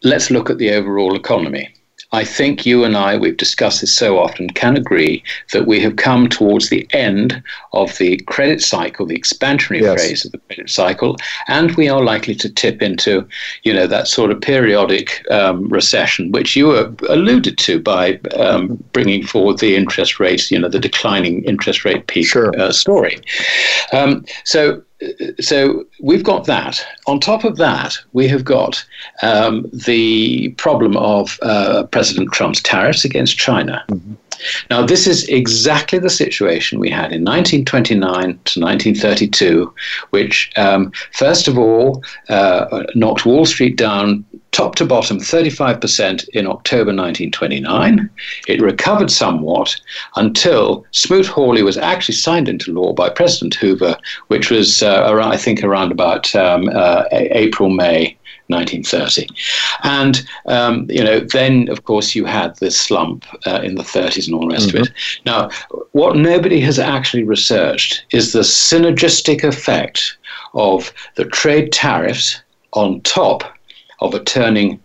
Let's look at the overall economy. I think you and I, we've discussed this so often, can agree that we have come towards the end of the credit cycle, the expansionary yes. phase of the credit cycle, and we are likely to tip into, you know, that sort of periodic um, recession, which you alluded to by um, bringing forward the interest rates, you know, the declining interest rate peak sure. uh, story. Um, so so we've got that. On top of that, we have got um, the problem of uh, President Trump's tariffs against China. Mm-hmm. Now, this is exactly the situation we had in 1929 to 1932, which, um, first of all, uh, knocked Wall Street down top to bottom 35% in October 1929. It recovered somewhat until Smoot-Hawley was actually signed into law by President Hoover, which was, uh, around, I think, around about um, uh, April, May 1930. And, um, you know, then, of course, you had this slump uh, in the 30s and all the rest mm-hmm. of it. Mm-hmm. Now, what nobody has actually researched is the synergistic effect of the trade tariffs on top of a turning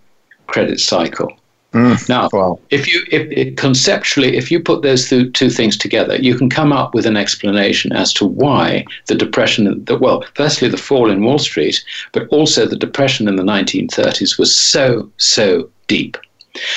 credit cycle. Mm, now, wow. if you if, if, conceptually, if you put those two, two things together, you can come up with an explanation as to why the depression, the, well, firstly the fall in Wall Street, but also the depression in the 1930s was so so deep.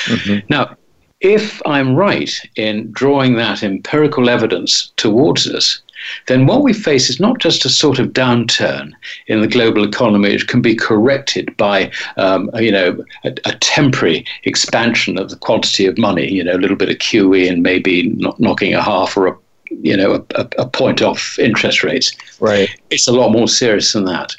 Mm-hmm. Now, if I'm right in drawing that empirical evidence towards us, then what we face is not just a sort of downturn in the global economy, which can be corrected by, um, you know, a, a, temporary expansion of the quantity of money, you know, a little bit of QE and maybe not knocking a half or a you know, a, a, point off interest rates. Right. It's a lot more serious than that.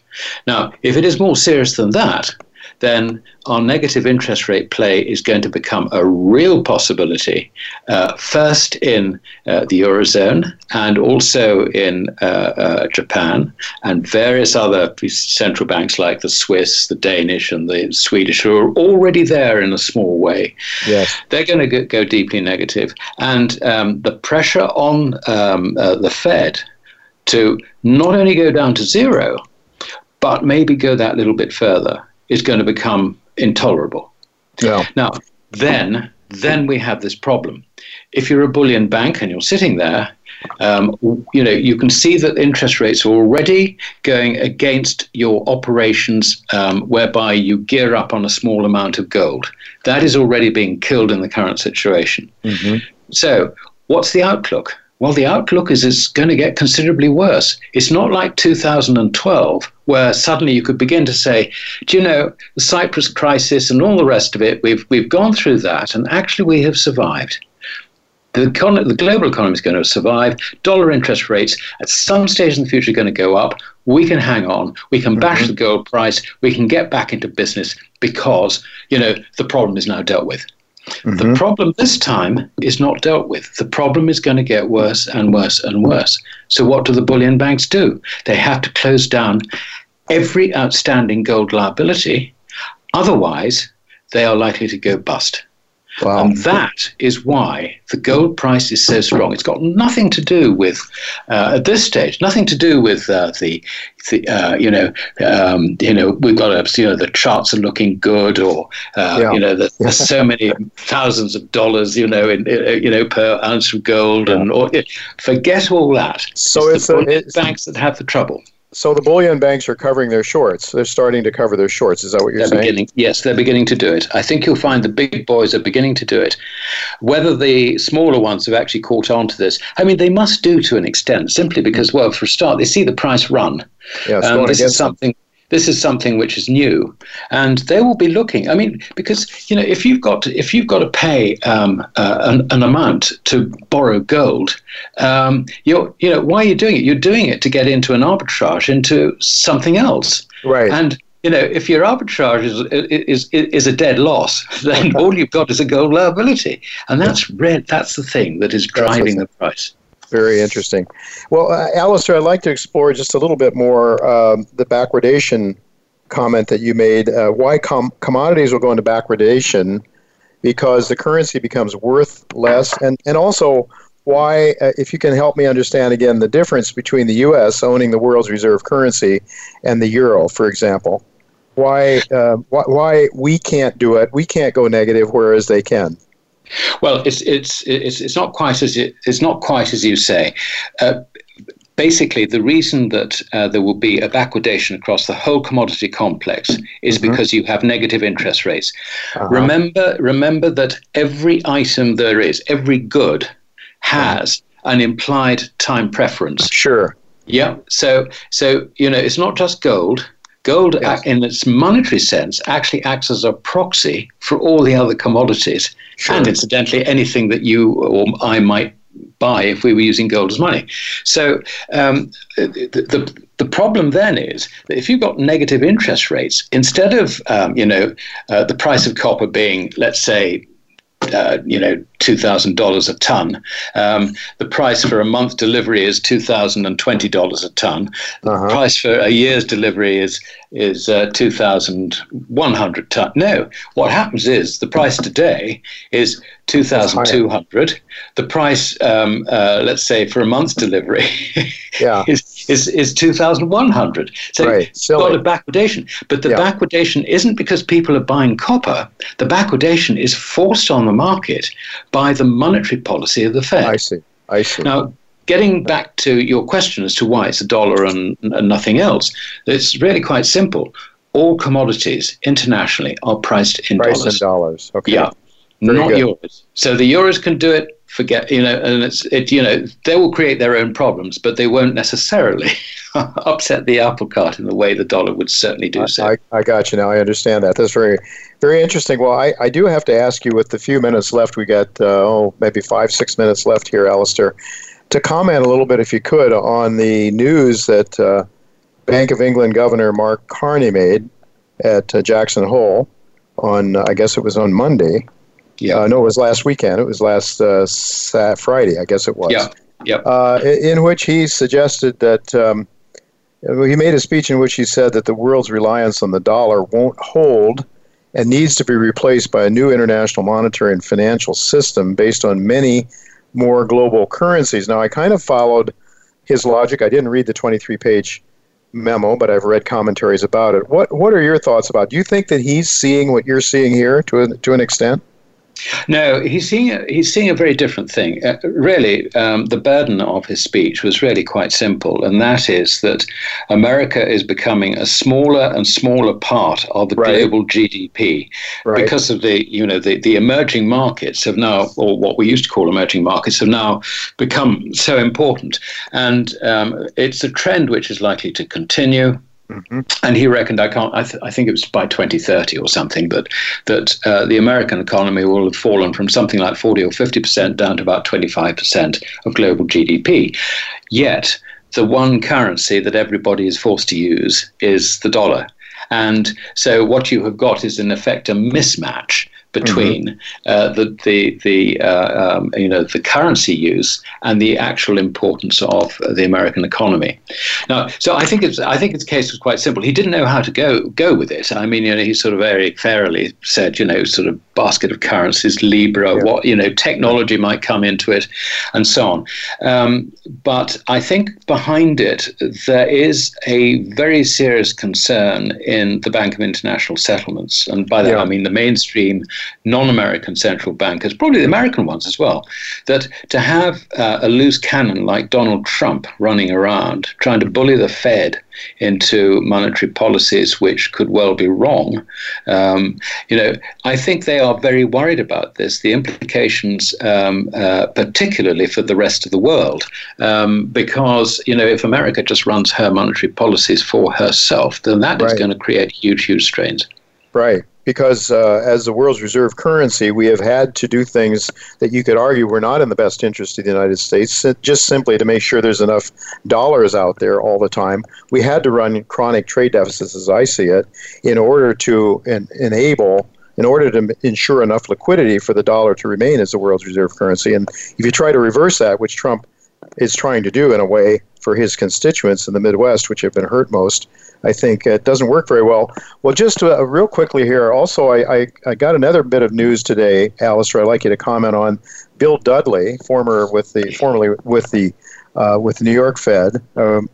Now, if it is more serious than that, then our negative interest rate play is going to become a real possibility, uh, first in uh, the Eurozone and also in uh, uh, Japan and various other central banks like the Swiss, the Danish, and the Swedish, who are already there in a small way. Yes. They're going to go deeply negative. And um, the pressure on um, uh, the Fed to not only go down to zero, but maybe go that little bit further is going to become intolerable. Yeah. Now, then, then we have this problem. If you're a bullion bank and you're sitting there, um, you know you can see that interest rates are already going against your operations, um, whereby you gear up on a small amount of gold. That is already being killed in the current situation. Mm-hmm. So, what's the outlook? Well, the outlook is it's going to get considerably worse. It's not like 2012, where suddenly you could begin to say, do you know, the Cyprus crisis and all the rest of it, we've, we've gone through that, and actually we have survived. The, econ- the global economy is going to survive. Dollar interest rates at some stage in the future are going to go up. We can hang on. We can bash mm-hmm. the gold price. We can get back into business because, you know, the problem is now dealt with. Mm-hmm. The problem this time is not dealt with. The problem is going to get worse and worse and worse. So, what do the bullion banks do? They have to close down every outstanding gold liability. Otherwise, they are likely to go bust. Wow. And that is why the gold price is so strong. It's got nothing to do with, uh, at this stage, nothing to do with uh, the, the uh, you know, um, you know, we've got a, you know, the charts are looking good, or uh, yeah. you know, the, there's so many thousands of dollars, you know, in, you know, per ounce of gold, yeah. and or, forget all that. So it's, it's the it's, banks that have the trouble. So the bullion banks are covering their shorts. They're starting to cover their shorts. Is that what you're they're saying? Beginning, yes, they're beginning to do it. I think you'll find the big boys are beginning to do it. Whether the smaller ones have actually caught on to this, I mean, they must do to an extent, simply because, well, for a start, they see the price run. Yeah, um, this is something. Them this is something which is new, and they will be looking. I mean, because you know, if you've got to, if you've got to pay um, uh, an, an, amount to borrow gold, um, you're you know why are you doing it? You're doing it to get into an arbitrage into something else, right? And you know, if your arbitrage is is is a dead loss, then all you've got is a gold liability, and that's red. That's the thing that is driving the price. Very interesting. Well, uh, Alasdair, I'd like to explore just a little bit more um, the backwardation comment that you made. Uh, why com- commodities will go into backwardation because the currency becomes worth less, and, and also why, uh, if you can help me understand again, the difference between the U.S. owning the world's reserve currency and the euro, for example. why, uh, why why we can't do it. We can't go negative, whereas they can. Well, it's it's it's, it's not quite as it, it's not quite as you say. Uh, basically, the reason that uh, there will be a backwardation across the whole commodity complex is mm-hmm. because you have negative interest rates. Uh-huh. Remember, remember that every item there is, every good, has an implied time preference. Sure. Yeah. So, so you know, it's not just gold. Gold, yes. in its monetary sense, actually acts as a proxy for all the other commodities, sure. and incidentally, anything that you or I might buy if we were using gold as money. So um, the, the, the problem then is that if you've got negative interest rates, instead of um, you know uh, the price of copper being let's say uh, you know two thousand dollars a ton. Um, the price for a month delivery is two thousand and twenty dollars a ton. The uh-huh. price for a year's delivery is is uh, two thousand one hundred ton. No, what happens is the price today is two thousand two hundred. The price, um, uh, let's say, for a month's delivery, yeah. is is, is 2,100. So right. you've got a backwardation. But the yeah. backwardation isn't because people are buying copper. The backwardation is forced on the market by the monetary policy of the Fed. I see. I see. Now, getting back to your question as to why it's a dollar and, and nothing else, it's really quite simple. All commodities internationally are priced in priced dollars. in dollars. Okay. Yeah. Very not good. euros. So the euros can do it. Forget you know, and it's it. You know, they will create their own problems, but they won't necessarily upset the apple cart in the way the dollar would certainly do so. I, I got you now. I understand that. That's very, very interesting. Well, I, I do have to ask you, with the few minutes left, we got uh, oh maybe five six minutes left here, Alasdair, to comment a little bit, if you could, on the news that uh, Bank of England Governor Mark Carney made at uh, Jackson Hole on, I guess it was on Monday yeah. Uh, no, it was last weekend. It was last uh, Friday, I guess it was. Yeah. Yep. Uh, in which he suggested that um, he made a speech in which he said that the world's reliance on the dollar won't hold and needs to be replaced by a new international monetary and financial system based on many more global currencies. Now, I kind of followed his logic. I didn't read the 23 page memo, but I've read commentaries about it. What What are your thoughts about? It? Do you think that he's seeing what you're seeing here to a, to an extent? No, he's seeing a, he's seeing a very different thing. Uh, really, um, the burden of his speech was really quite simple, and that is that America is becoming a smaller and smaller part of the right. global GDP right. because of the you know the, the emerging markets have now, or what we used to call emerging markets, have now become so important, and um, it's a trend which is likely to continue. Mm-hmm. And he reckoned, I can't, I, th- I, think it was by 2030 or something, but that uh, the American economy will have fallen from something like 40 or 50% down to about 25% of global GDP. Yet, the one currency that everybody is forced to use is the dollar. And so, what you have got is, in effect, a mismatch between mm-hmm. uh, the the the uh, um, you know the currency use and the actual importance of the American economy. Now, so I think it's I think its case was quite simple. He didn't know how to go go with it. I mean, you know, he sort of very fairly said, you know, sort of basket of currencies, Libra, yeah. what you know, technology might come into it, and so on. Um, but I think behind it there is a very serious concern in the Bank of International Settlements, and by that yeah. I mean the mainstream non American central bankers, probably the American ones as well, that to have uh, a loose cannon like Donald Trump running around trying to bully the Fed into monetary policies which could well be wrong, um, you know, I think they are very worried about this, the implications, um, uh, particularly for the rest of the world, um, because, you know, if America just runs her monetary policies for herself, then that right. is going to create huge, huge strains. Right because uh, as the world's reserve currency, we have had to do things that you could argue were not in the best interest of the United States, just simply to make sure there's enough dollars out there all the time. We had to run chronic trade deficits, as I see it, in order to en- enable in order to ensure enough liquidity for the dollar to remain as the world's reserve currency. And if you try to reverse that, which Trump is trying to do in a way for his constituents in the Midwest, which have been hurt most, I think it doesn't work very well. Well, just uh, real quickly here, also, I, I, I, got another bit of news today, Alasdair. I'd like you to comment on Bill Dudley, former with the formerly with the uh, with the New York Fed. Um,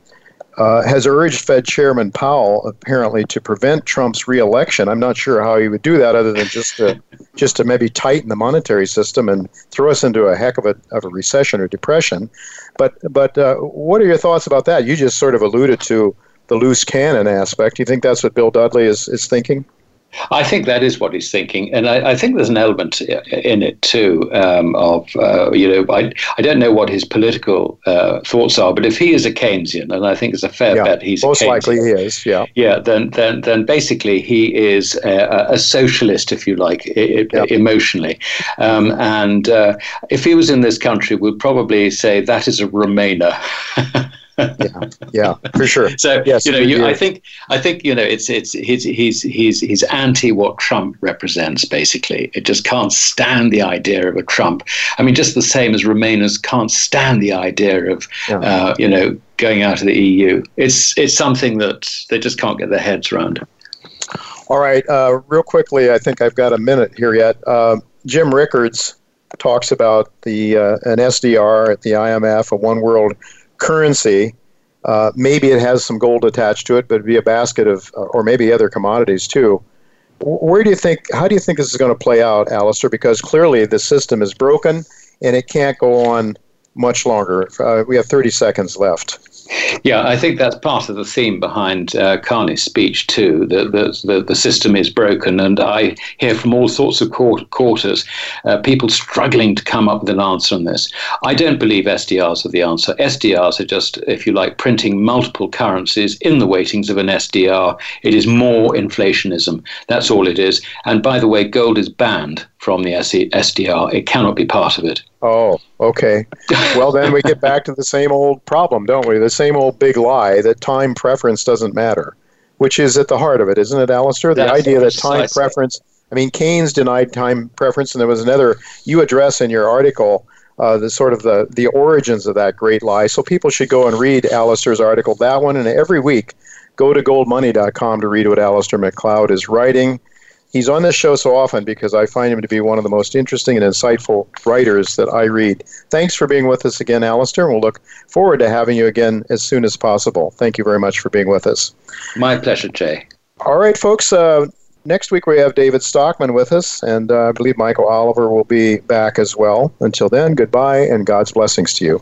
uh, has urged Fed Chairman Powell apparently to prevent Trump's reelection. I'm not sure how he would do that, other than just to just to maybe tighten the monetary system and throw us into a heck of a of a recession or depression. But but uh, what are your thoughts about that? You just sort of alluded to the loose cannon aspect. Do you think that's what Bill Dudley is, is thinking? I think that is what he's thinking, and I, I think there's an element in it too um, of uh, you know I, I don't know what his political uh, thoughts are, but if he is a Keynesian, and I think it's a fair yeah, bet he's most likely he is, yeah, yeah, then then then basically he is a, a socialist, if you like, I, yeah. emotionally, um, and uh, if he was in this country, we'd probably say that is a Remainer. yeah, yeah, for sure. So yes, you know, you, I think I think you know, it's it's he's he's he's he's anti what Trump represents. Basically, it just can't stand the idea of a Trump. I mean, just the same as Remainers can't stand the idea of Yeah. uh, you know going out of the EU. It's it's something that they just can't get their heads around. All right, uh, real quickly, I think I've got a minute here yet. Uh, Jim Rickards talks about the uh, an SDR at the IMF, a one world currency. Uh, maybe it has some gold attached to it, but it'd be a basket of, uh, or maybe other commodities too. Where do you think? How do you think this is going to play out, Alasdair? Because clearly the system is broken and it can't go on much longer. Uh, we have 30 seconds left. Yeah, I think that's part of the theme behind uh, Carney's speech too. That the, the the system is broken, and I hear from all sorts of quart- quarters uh, people struggling to come up with an answer on this. I don't believe SDRs are the answer. SDRs are just, if you like, printing multiple currencies in the weightings of an SDR. It is more inflationism. That's all it is. And by the way, gold is banned from the SDR. It cannot be part of it. Oh, okay. Well, then we get back to the same old problem, don't we? The same old big lie that time preference doesn't matter, which is at the heart of it, isn't it, Alasdair? The That's idea that time preference, I mean, Keynes denied time preference, and there was another, you address in your article uh, the sort of the, the origins of that great lie. So people should go and read Alasdair's article, that one, and every week go to goldmoney.com to read what Alasdair Macleod is writing. He's on this show so often because I find him to be one of the most interesting and insightful writers that I read. Thanks for being with us again, Alasdair, and we'll look forward to having you again as soon as possible. Thank you very much for being with us. My pleasure, Jay. All right, folks. Uh, next week we have David Stockman with us, and uh, I believe Michael Oliver will be back as well. Until then, goodbye and God's blessings to you.